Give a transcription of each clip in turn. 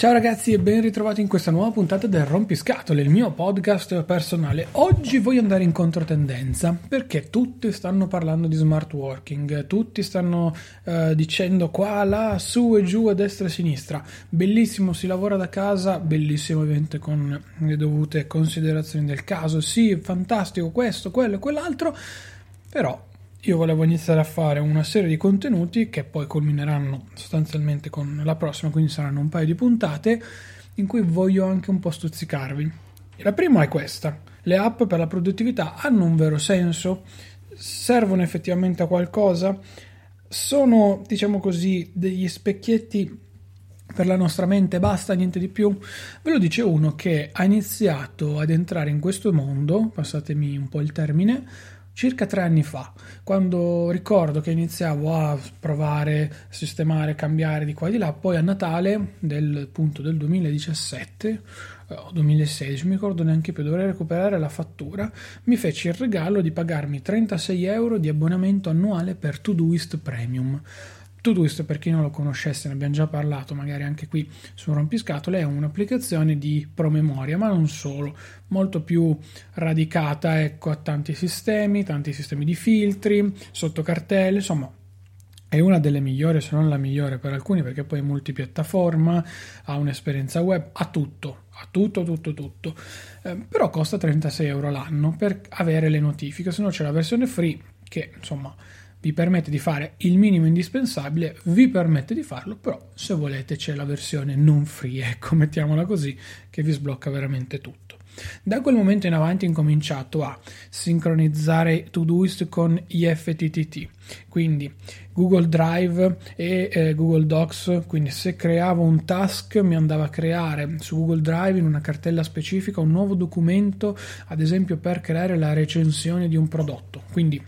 Ciao ragazzi e ben ritrovati in questa nuova puntata del Rompiscatole, il mio podcast personale. Oggi voglio andare in controtendenza perché tutti stanno parlando di smart working, tutti stanno eh, dicendo qua, là, su e giù, a destra e a sinistra. Bellissimo, si lavora da casa, bellissimo ovviamente con le dovute considerazioni del caso. Sì, fantastico questo, quello e quell'altro, però io volevo iniziare a fare una serie di contenuti che poi culmineranno sostanzialmente con la prossima, quindi saranno un paio di puntate in cui voglio anche un po' stuzzicarvi. E la prima è questa. Le app per la produttività hanno un vero senso? Servono effettivamente a qualcosa? Sono, diciamo così, degli specchietti per la nostra mente, basta, niente di più. Ve lo dice uno che ha iniziato ad entrare in questo mondo, passatemi un po' il termine, circa tre anni fa, quando ricordo che iniziavo a provare, sistemare, cambiare di qua e di là, poi a Natale del, appunto, del 2017 o 2016, mi ricordo neanche più, dovrei recuperare la fattura, mi feci il regalo di pagarmi 36 euro di abbonamento annuale per Todoist Premium. Todoist, per chi non lo conoscesse, ne abbiamo già parlato magari anche qui su Rompiscatole, è un'applicazione di promemoria, ma non solo, molto più radicata ecco, a tanti sistemi, tanti sistemi di filtri, sottocartelle, insomma è una delle migliori, se non la migliore per alcuni, perché poi è multipiattaforma, ha un'esperienza web, ha tutto, ha tutto, tutto, tutto. Eh, però costa 36 euro l'anno per avere le notifiche, se no c'è la versione free che insomma vi permette di fare il minimo indispensabile, vi permette di farlo, però se volete c'è la versione non free, ecco, mettiamola così, che vi sblocca veramente tutto. Da quel momento in avanti ho incominciato a sincronizzare Todoist con IFTTT, quindi Google Drive e eh, Google Docs, quindi se creavo un task mi andava a creare su Google Drive in una cartella specifica un nuovo documento, ad esempio per creare la recensione di un prodotto. Quindi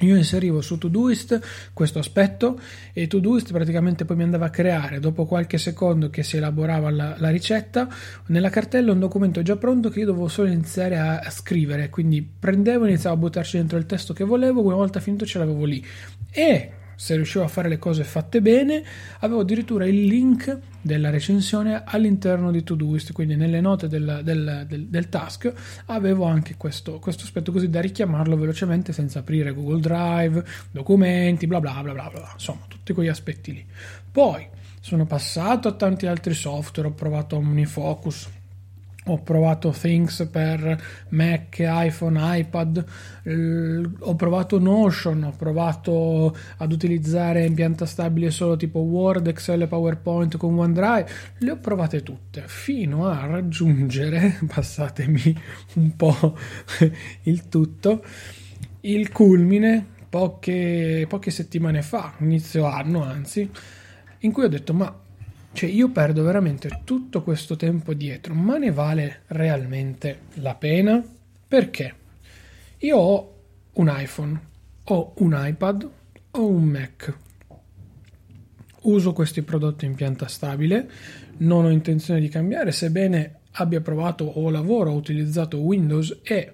io inserivo su Todoist questo aspetto e Todoist praticamente poi mi andava a creare dopo qualche secondo che si elaborava la, la ricetta nella cartella un documento già pronto che io dovevo solo iniziare a, a scrivere. Quindi prendevo e iniziavo a buttarci dentro il testo che volevo una volta finito ce l'avevo lì. E se riuscivo a fare le cose fatte bene, avevo addirittura il link della recensione all'interno di Todoist, quindi nelle note del, del, del, del task avevo anche questo, questo, aspetto così da richiamarlo velocemente senza aprire Google Drive, documenti, bla bla bla bla bla, insomma tutti quegli aspetti lì. Poi sono passato a tanti altri software, ho provato OmniFocus, ho provato Things per Mac, iPhone, iPad, ho provato Notion, ho provato ad utilizzare in pianta stabile solo tipo Word, Excel PowerPoint con OneDrive, le ho provate tutte fino a raggiungere, passatemi un po' il tutto, il culmine poche, poche settimane fa, inizio anno anzi, in cui ho detto ma cioè io perdo veramente tutto questo tempo dietro, ma ne vale realmente la pena? Perché? Io ho un iPhone, ho un iPad, ho un Mac. Uso questi prodotti in pianta stabile, non ho intenzione di cambiare, sebbene abbia provato o lavoro, ho utilizzato Windows e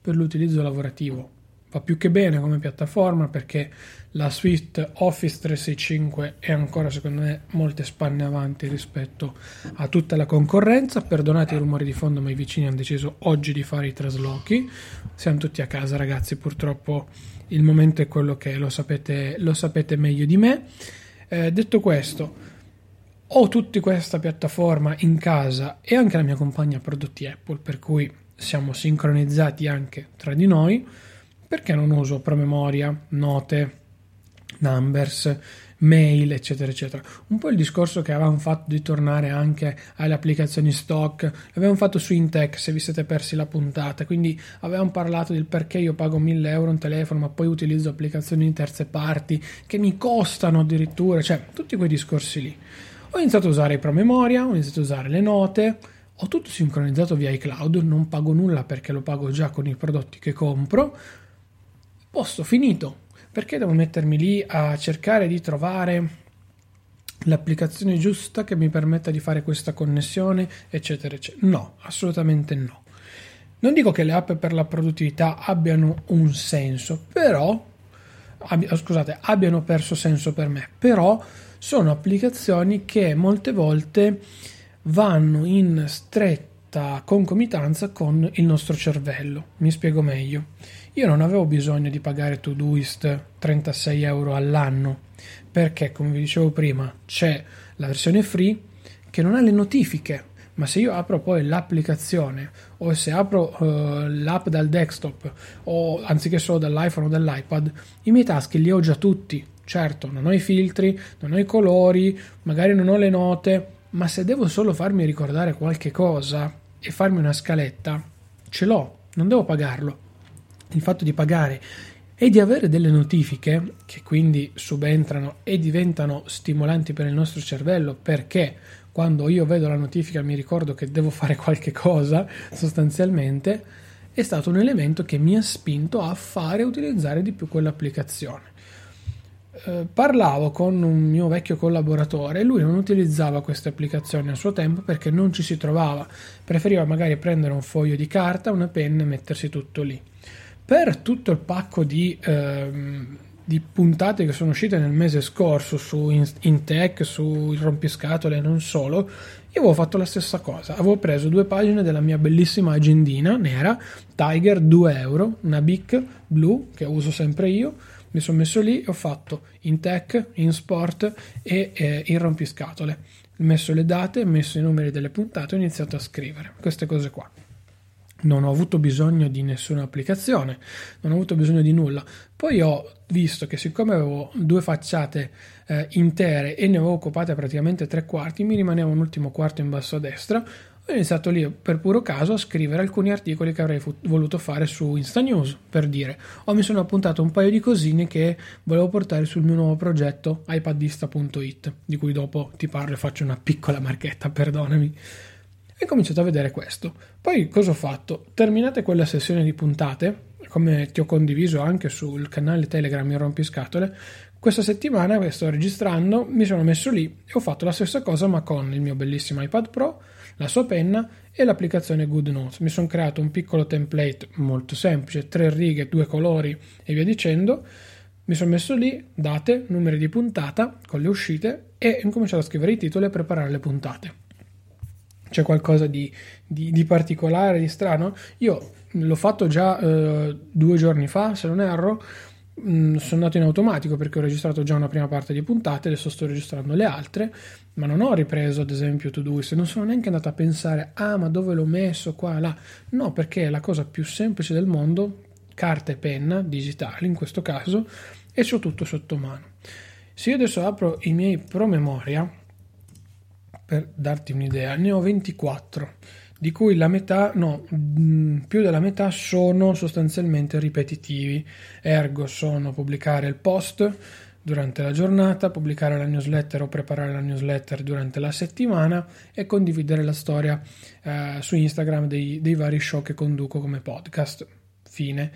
per l'utilizzo lavorativo va più che bene come piattaforma perché la suite Office 365 è ancora secondo me molte spanne avanti rispetto a tutta la concorrenza. Perdonate i rumori di fondo, ma i vicini hanno deciso oggi di fare i traslochi. Siamo tutti a casa, ragazzi. Purtroppo il momento è quello che è, lo sapete, lo sapete meglio di me. Eh, detto questo, ho tutta questa piattaforma in casa e anche la mia compagna prodotti Apple, per cui siamo sincronizzati anche tra di noi. Perché non uso promemoria, note, numbers, mail, eccetera, eccetera. Un po' il discorso che avevamo fatto di tornare anche alle applicazioni stock, l'avevamo fatto su Intech se vi siete persi la puntata, quindi avevamo parlato del perché io pago 1000 euro un telefono ma poi utilizzo applicazioni di terze parti che mi costano addirittura, cioè tutti quei discorsi lì. Ho iniziato a usare i promemoria, ho iniziato a usare le note, ho tutto sincronizzato via iCloud, non pago nulla perché lo pago già con i prodotti che compro. Posto finito, perché devo mettermi lì a cercare di trovare l'applicazione giusta che mi permetta di fare questa connessione, eccetera, eccetera? No, assolutamente no. Non dico che le app per la produttività abbiano un senso, però abbi- scusate, abbiano perso senso per me, però sono applicazioni che molte volte vanno in stretta concomitanza con il nostro cervello. Mi spiego meglio. Io non avevo bisogno di pagare Todoist 36 euro all'anno perché, come vi dicevo prima, c'è la versione free che non ha le notifiche. Ma se io apro poi l'applicazione o se apro uh, l'app dal desktop o anziché solo dall'iPhone o dall'iPad, i miei taschi li ho già tutti. Certo, non ho i filtri, non ho i colori, magari non ho le note, ma se devo solo farmi ricordare qualche cosa e farmi una scaletta, ce l'ho, non devo pagarlo il fatto di pagare e di avere delle notifiche che quindi subentrano e diventano stimolanti per il nostro cervello perché quando io vedo la notifica mi ricordo che devo fare qualche cosa sostanzialmente è stato un elemento che mi ha spinto a fare utilizzare di più quell'applicazione. Eh, parlavo con un mio vecchio collaboratore e lui non utilizzava queste applicazioni a suo tempo perché non ci si trovava, preferiva magari prendere un foglio di carta, una penna e mettersi tutto lì per tutto il pacco di, ehm, di puntate che sono uscite nel mese scorso su Intech, su Rompiscatole e non solo, io avevo fatto la stessa cosa. Avevo preso due pagine della mia bellissima agendina nera, Tiger 2 euro, una Bic blu che uso sempre io. Mi sono messo lì e ho fatto in tech, in sport e eh, in rompiscatole. Messo le date, ho messo i numeri delle puntate e ho iniziato a scrivere queste cose qua non ho avuto bisogno di nessuna applicazione, non ho avuto bisogno di nulla. Poi ho visto che siccome avevo due facciate eh, intere e ne avevo occupate praticamente tre quarti, mi rimaneva un ultimo quarto in basso a destra. Ho iniziato lì per puro caso a scrivere alcuni articoli che avrei fu- voluto fare su Insta News, per dire. O mi sono appuntato un paio di cosine che volevo portare sul mio nuovo progetto iPadista.it, di cui dopo ti parlo e faccio una piccola marchetta, perdonami e ho cominciato a vedere questo. Poi cosa ho fatto? Terminate quella sessione di puntate, come ti ho condiviso anche sul canale Telegram in Rompiscatole, questa settimana che sto registrando mi sono messo lì e ho fatto la stessa cosa ma con il mio bellissimo iPad Pro, la sua penna e l'applicazione Good Notes. Mi sono creato un piccolo template molto semplice, tre righe, due colori e via dicendo. Mi sono messo lì, date, numeri di puntata con le uscite e ho cominciato a scrivere i titoli e a preparare le puntate c'è qualcosa di, di, di, particolare, di strano. Io l'ho fatto già eh, due giorni fa, se non erro. Mm, sono andato in automatico perché ho registrato già una prima parte di puntate, adesso sto registrando le altre, ma non ho ripreso ad esempio Todoist, non sono neanche andato a pensare, ah ma dove l'ho messo, qua, là. No, perché è la cosa più semplice del mondo, carta e penna, digitali in questo caso, e c'ho tutto sotto mano. Se io adesso apro i miei promemoria, per darti un'idea, ne ho 24, di cui la metà, no, mm, più della metà sono sostanzialmente ripetitivi, ergo sono pubblicare il post durante la giornata, pubblicare la newsletter o preparare la newsletter durante la settimana e condividere la storia eh, su Instagram dei, dei vari show che conduco come podcast. Fine.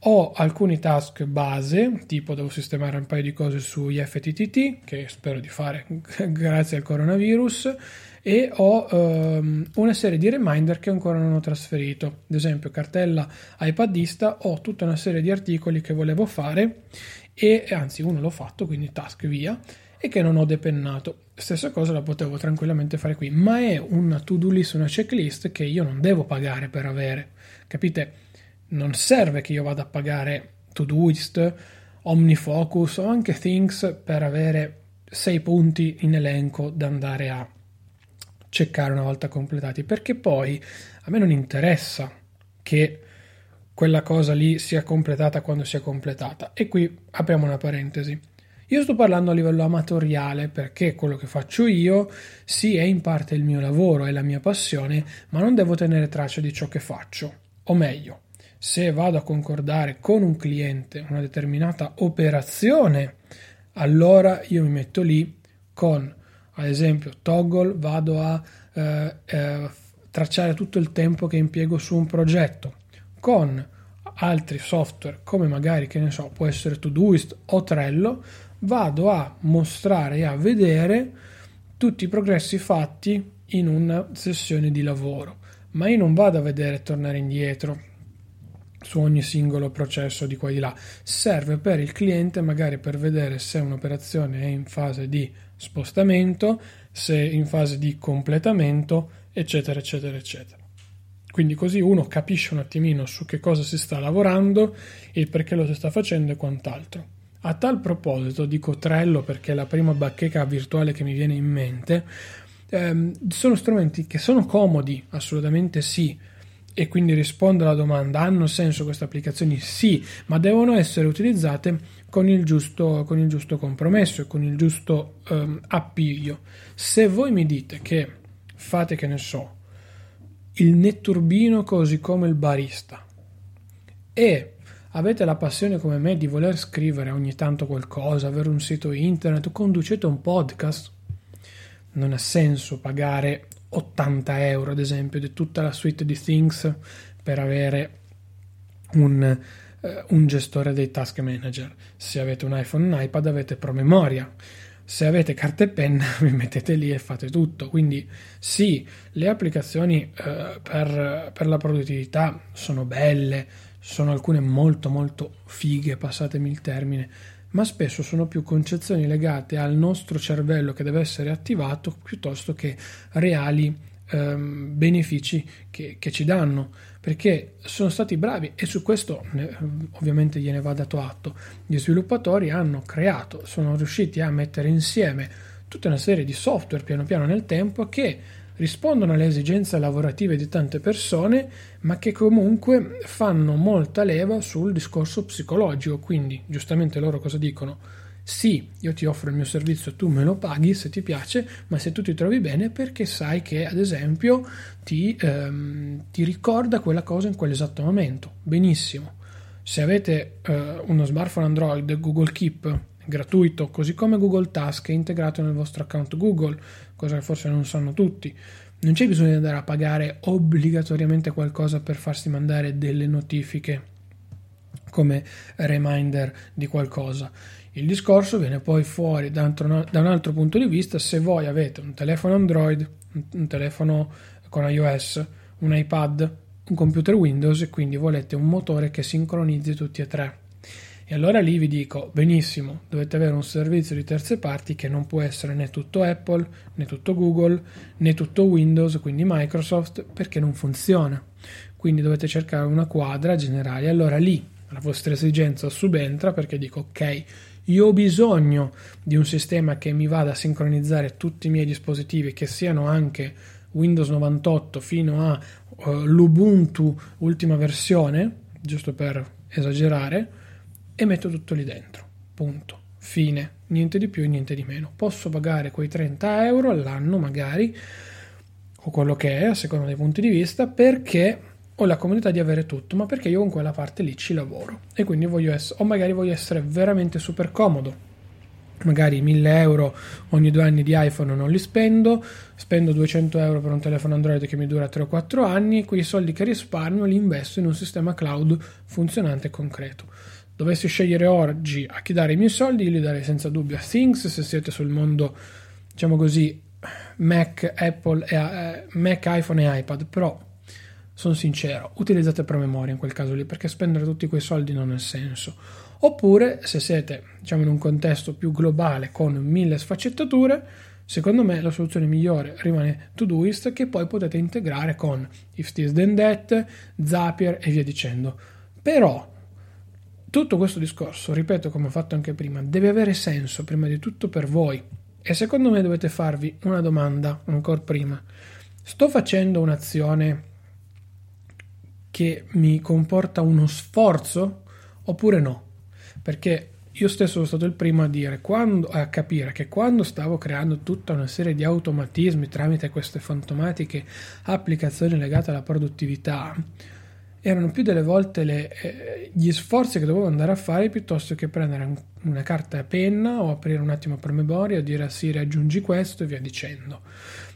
Ho alcuni task base, tipo devo sistemare un paio di cose su IFTTT, che spero di fare grazie al coronavirus, e ho um, una serie di reminder che ancora non ho trasferito. Ad esempio, cartella iPadista, ho tutta una serie di articoli che volevo fare e anzi uno l'ho fatto, quindi task via, e che non ho depennato. Stessa cosa la potevo tranquillamente fare qui, ma è una to-do list, una checklist che io non devo pagare per avere. Capite? Non serve che io vada a pagare Todoist, OmniFocus o anche Things per avere sei punti in elenco da andare a checkare una volta completati, perché poi a me non interessa che quella cosa lì sia completata quando sia completata. E qui apriamo una parentesi. Io sto parlando a livello amatoriale perché quello che faccio io sì è in parte il mio lavoro, è la mia passione, ma non devo tenere traccia di ciò che faccio. O meglio, se vado a concordare con un cliente una determinata operazione, allora io mi metto lì con ad esempio Toggle vado a eh, eh, tracciare tutto il tempo che impiego su un progetto. Con altri software come magari che ne so può essere Todoist o Trello vado a mostrare e a vedere tutti i progressi fatti in una sessione di lavoro. Ma io non vado a vedere tornare indietro su ogni singolo processo di qua e di là serve per il cliente magari per vedere se un'operazione è in fase di spostamento, se in fase di completamento, eccetera, eccetera, eccetera. Quindi così uno capisce un attimino su che cosa si sta lavorando, il perché lo si sta facendo e quant'altro. A tal proposito dico Trello perché è la prima bacheca virtuale che mi viene in mente. Eh, sono strumenti che sono comodi, assolutamente sì, e quindi rispondo alla domanda, hanno senso queste applicazioni? Sì, ma devono essere utilizzate con il giusto, con il giusto compromesso e con il giusto um, appiglio. Se voi mi dite che fate, che ne so, il netturbino così come il barista e avete la passione come me di voler scrivere ogni tanto qualcosa, avere un sito internet, conducete un podcast, non ha senso pagare 80 euro ad esempio di tutta la suite di Things per avere un eh, un gestore dei task manager. Se avete un iPhone un iPad avete promemoria. Se avete carta e penna vi mettete lì e fate tutto. Quindi sì, le applicazioni eh, per, per la produttività sono belle, sono alcune molto molto fighe, passatemi il termine, ma spesso sono più concezioni legate al nostro cervello che deve essere attivato piuttosto che reali ehm, benefici che, che, ci danno perché sono stati bravi e su questo ovviamente gliene va dato atto. Gli sviluppatori hanno creato sono riusciti a mettere insieme tutta una serie di software piano piano nel tempo che rispondono alle esigenze lavorative di tante persone, ma che comunque fanno molta leva sul discorso psicologico. Quindi, giustamente loro cosa dicono? Sì, io ti offro il mio servizio, tu me lo paghi se ti piace, ma se tu ti trovi bene perché sai che ad esempio ti, ehm, ti ricorda quella cosa in quell'esatto momento. Benissimo. Se avete eh, uno smartphone Android, Google Keep gratuito, così come Google Task è integrato nel vostro account Google, cosa che forse non sanno tutti. Non c'è bisogno di andare a pagare obbligatoriamente qualcosa per farsi mandare delle notifiche come reminder di qualcosa. Il discorso viene poi fuori da, un altro punto di vista se voi avete un telefono Android, un telefono con iOS, un iPad, un computer Windows e quindi volete un motore che sincronizzi tutti e tre. E allora lì vi dico, benissimo, dovete avere un servizio di terze parti che non può essere né tutto Apple, né tutto Google, né tutto Windows, quindi Microsoft, perché non funziona. Quindi dovete cercare una quadra generale. Allora lì la vostra esigenza subentra perché dico, ok, io ho bisogno di un sistema che mi vada a sincronizzare tutti i miei dispositivi, che siano anche Windows 98 fino a uh, l'Ubuntu ultima versione, giusto per esagerare, e metto tutto lì dentro. Punto. Fine. Niente di più e niente di meno. Posso pagare quei 30 euro all'anno magari, o quello che è, a seconda dei punti di vista, perché ho la comodità di avere tutto, ma perché io con quella parte lì ci lavoro e quindi voglio essere, o magari voglio essere veramente super comodo magari 1000 euro ogni due anni di iPhone non li spendo, spendo 200 euro per un telefono Android che mi dura 3 o 4 anni quei soldi che risparmio li investo in un sistema cloud funzionante e concreto. Dovessi scegliere oggi a chi dare i miei soldi, li darei senza dubbio a Things se siete sul mondo, diciamo così, Mac, Apple, eh, Mac, iPhone e iPad, però sono sincero, utilizzate promemoria in quel caso lì perché spendere tutti quei soldi non ha senso Oppure, se siete diciamo, in un contesto più globale con mille sfaccettature, secondo me la soluzione migliore rimane Todoist che poi potete integrare con If This Then That, Zapier e via dicendo. Però tutto questo discorso, ripeto come ho fatto anche prima, deve avere senso prima di tutto per voi. E secondo me dovete farvi una domanda ancora prima. Sto facendo un'azione che mi comporta uno sforzo oppure no? perché io stesso sono stato il primo a dire, quando, a capire che quando stavo creando tutta una serie di automatismi tramite queste fantomatiche applicazioni legate alla produttività, erano più delle volte le, eh, gli sforzi che dovevo andare a fare piuttosto che prendere una carta e penna o aprire un attimo per memoria e dire a Siri aggiungi questo e via dicendo.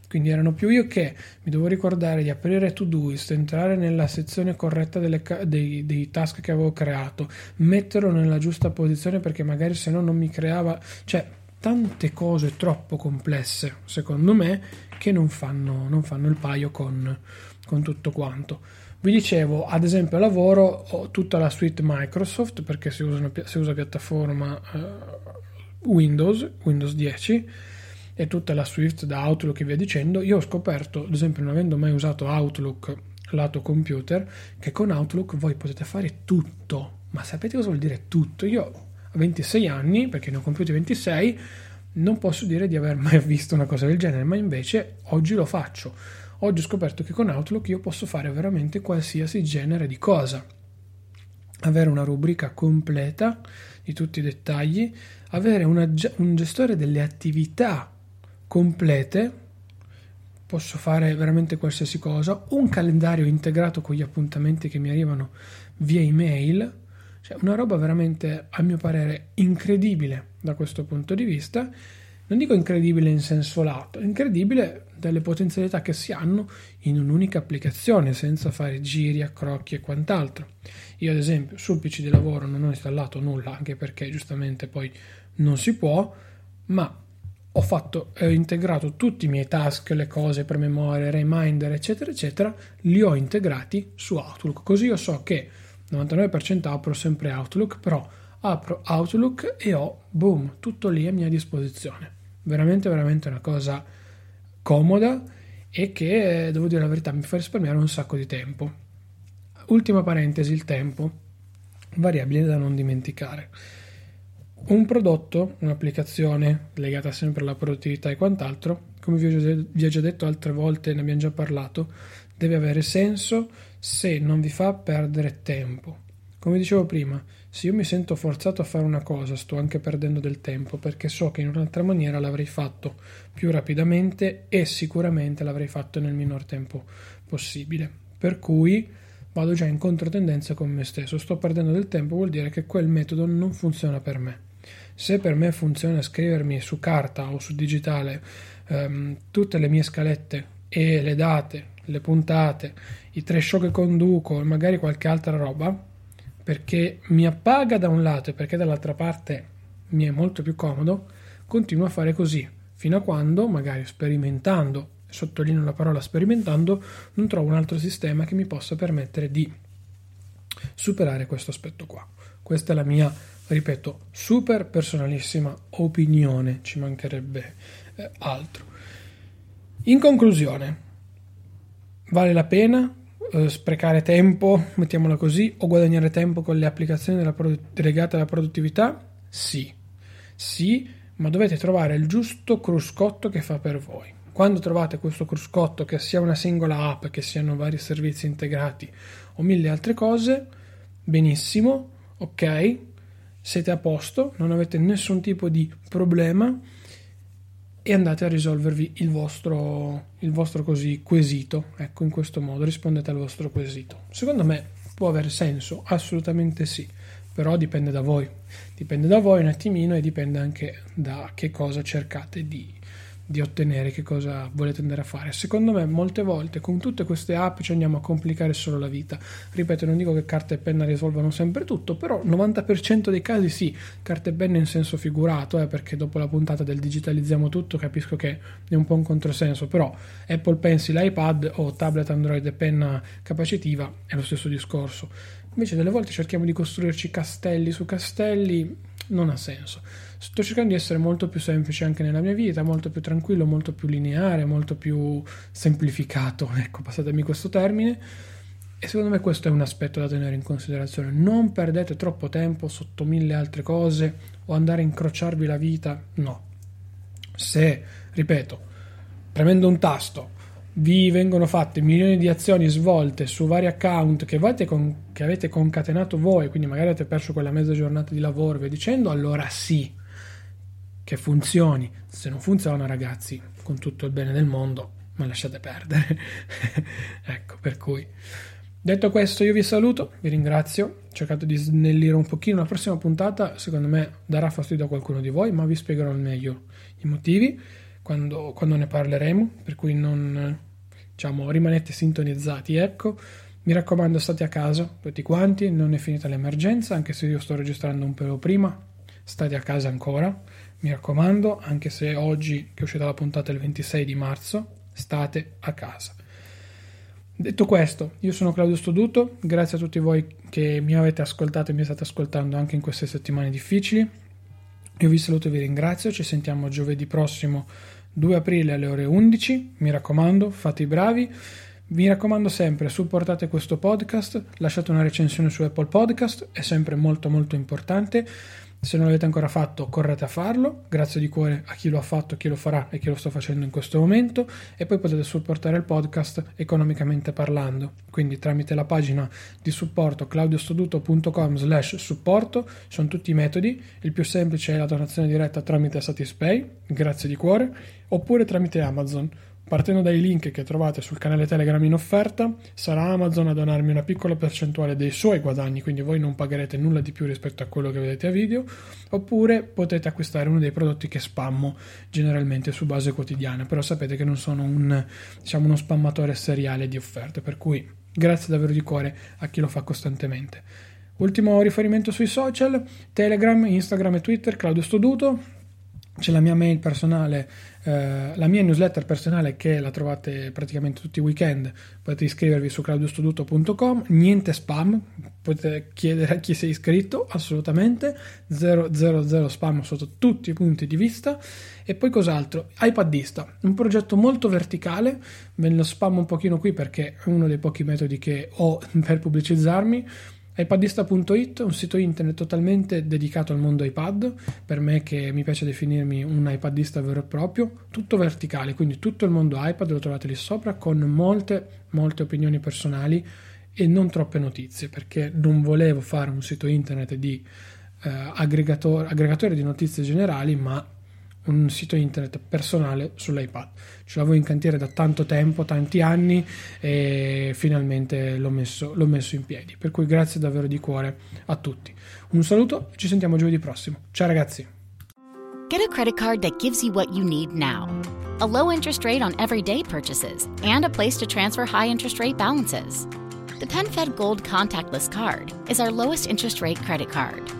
Quindi erano più io che mi devo ricordare di aprire Todoist, entrare nella sezione corretta delle, dei, dei, task che avevo creato, metterlo nella giusta posizione perché magari se no non mi creava... cioè tante cose troppo complesse secondo me che non fanno, non fanno il paio con, con tutto quanto. Vi dicevo, ad esempio, a lavoro ho tutta la suite Microsoft perché si usa, si usa piattaforma uh, Windows, Windows 10 e tutta la Swift da Outlook e via dicendo, io ho scoperto, ad esempio non avendo mai usato Outlook lato computer, che con Outlook voi potete fare tutto. Ma sapete cosa vuol dire tutto? Io ho 26 anni, perché ne ho compiuti 26, non posso dire di aver mai visto una cosa del genere, ma invece oggi lo faccio. Oggi ho scoperto che con Outlook io posso fare veramente qualsiasi genere di cosa. Avere una rubrica completa di tutti i dettagli, avere una, un gestore delle attività complete, posso fare veramente qualsiasi cosa, un calendario integrato con gli appuntamenti che mi arrivano via email, cioè una roba veramente a mio parere incredibile da questo punto di vista. Non dico incredibile in senso lato, incredibile dalle potenzialità che si hanno in un'unica applicazione senza fare giri, accrocchi e quant'altro. Io ad esempio sul PC di lavoro non ho installato nulla anche perché giustamente poi non si può, ma ho fatto, ho integrato tutti i miei task, le cose per memoria, reminder, eccetera, eccetera, li ho integrati su Outlook. Così io so che 99% apro sempre Outlook, però apro Outlook e ho, boom, tutto lì a mia disposizione. Veramente, veramente una cosa comoda e che, devo dire la verità, mi fa risparmiare un sacco di tempo. Ultima parentesi, il tempo, variabile da non dimenticare. Un prodotto, un'applicazione legata sempre alla produttività e quant'altro, come vi ho già detto altre volte, ne abbiamo già parlato, deve avere senso se non vi fa perdere tempo. Come dicevo prima, se io mi sento forzato a fare una cosa, sto anche perdendo del tempo perché so che in un'altra maniera l'avrei fatto più rapidamente e sicuramente l'avrei fatto nel minor tempo possibile. Per cui vado già in controtendenza con me stesso. Sto perdendo del tempo, vuol dire che quel metodo non funziona per me. Se per me funziona scrivermi su carta o su digitale ehm, tutte le mie scalette e le date, le puntate, i tre show che conduco e magari qualche altra roba, perché mi appaga da un lato e perché dall'altra parte mi è molto più comodo, continuo a fare così, fino a quando, magari sperimentando, sottolineo la parola sperimentando, non trovo un altro sistema che mi possa permettere di superare questo aspetto qua. Questa è la mia ripeto, super personalissima opinione, ci mancherebbe eh, altro. In conclusione, vale la pena eh, sprecare tempo, mettiamola così, o guadagnare tempo con le applicazioni produ- legate alla produttività? Sì, sì, ma dovete trovare il giusto cruscotto che fa per voi. Quando trovate questo cruscotto, che sia una singola app, che siano vari servizi integrati o mille altre cose, benissimo, ok, siete a posto, non avete nessun tipo di problema e andate a risolvervi il vostro, il vostro così quesito. Ecco, in questo modo rispondete al vostro quesito. Secondo me può avere senso, assolutamente sì, però dipende da voi, dipende da voi un attimino e dipende anche da che cosa cercate di, di ottenere, che cosa volete andare a fare. Secondo me molte volte con tutte queste app ci andiamo a complicare solo la vita. Ripeto, non dico che carta e penna risolvano sempre tutto, però 90% dei casi sì, carta e penna in senso figurato, eh, perché dopo la puntata del digitalizziamo tutto capisco che è un po' un controsenso, però Apple Pencil, iPad o tablet Android e penna capacitiva è lo stesso discorso. Invece delle volte cerchiamo di costruirci castelli su castelli, non ha senso sto cercando di essere molto più semplice anche nella mia vita, molto più tranquillo, molto più lineare, molto più semplificato, ecco, passatemi questo termine. E secondo me questo è un aspetto da tenere in considerazione. Non perdete troppo tempo sotto mille altre cose o andare a incrociarvi la vita, no. Se, ripeto, premendo un tasto vi vengono fatte milioni di azioni svolte su vari account che con, che avete concatenato voi, quindi magari avete perso quella mezza giornata di lavoro via dicendo, allora sì, che funzioni. Se non funziona, ragazzi, con tutto il bene del mondo, ma lasciate perdere. ecco, per cui. Detto questo, io vi saluto, vi ringrazio. Ho cercato di snellire un pochino la prossima puntata, secondo me darà fastidio a qualcuno di voi, ma vi spiegherò al meglio i motivi quando, quando ne parleremo, per cui non diciamo rimanete sintonizzati, ecco. Mi raccomando, state a casa tutti quanti, non è finita l'emergenza, anche se io sto registrando un pelo prima, state a casa ancora mi raccomando, anche se oggi che uscita la puntata il 26 di marzo, state a casa. Detto questo, io sono Claudio Stoduto, grazie a tutti voi che mi avete ascoltato e mi state ascoltando anche in queste settimane difficili. Io vi saluto e vi ringrazio, ci sentiamo giovedì prossimo 2 aprile alle ore 11, mi raccomando, fate i bravi. Mi raccomando sempre, supportate questo podcast, lasciate una recensione su Apple Podcast, è sempre molto molto importante. Se non l'avete ancora fatto, correte a farlo. Grazie di cuore a chi lo ha fatto, chi lo farà e chi lo sta facendo in questo momento. E poi potete supportare il podcast economicamente parlando. Quindi tramite la pagina di supporto claudiostoduto.com slash supporto sono tutti i metodi. Il più semplice è la donazione diretta tramite Satispay, grazie di cuore, oppure tramite Amazon Partendo dai link che trovate sul canale Telegram in offerta, sarà Amazon a donarmi una piccola percentuale dei suoi guadagni, quindi voi non pagherete nulla di più rispetto a quello che vedete a video, oppure potete acquistare uno dei prodotti che spammo generalmente su base quotidiana, però sapete che non sono un, diciamo, uno spammatore seriale di offerte, per cui grazie davvero di cuore a chi lo fa costantemente. Ultimo riferimento sui social, Telegram, Instagram e Twitter, Claudio Stoduto, c'è la mia mail personale, eh, la mia newsletter personale che la trovate praticamente tutti i weekend, potete iscrivervi su claudiostoduto.com, niente spam, potete chiedere a chi è iscritto, assolutamente, 000 spam sotto tutti i punti di vista, e poi cos'altro? iPadista, un progetto molto verticale, ve lo spam un pochino qui perché è uno dei pochi metodi che ho per pubblicizzarmi, iPadista.it, un sito internet totalmente dedicato al mondo iPad, per me che mi piace definirmi un iPadista vero e proprio, tutto verticale, quindi tutto il mondo iPad lo trovate lì sopra con molte, molte opinioni personali e non troppe notizie, perché non volevo fare un sito internet di eh, aggregatore, aggregatore di notizie generali, ma un sito internet personale sull'iPad. Ce l'avevo in cantiere da tanto tempo, tanti anni e finalmente l'ho messo, l'ho messo in piedi. Per cui grazie davvero di cuore a tutti. Un saluto, ci sentiamo giovedì prossimo. Ciao ragazzi. Get a credit card that gives you what you need now. A low interest rate on everyday purchases and a place to transfer high interest rate balances. The PenFed Gold Contactless Card is our lowest interest rate credit card.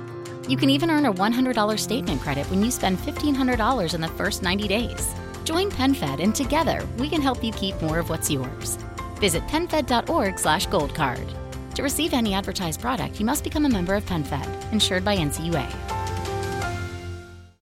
You can even earn a $100 statement credit when you spend $1,500 in the first 90 days. Join PenFed and together we can help you keep more of what's yours. Visit penfed.org slash goldcard. To receive any advertised product, you must become a member of PenFed, insured by NCUA.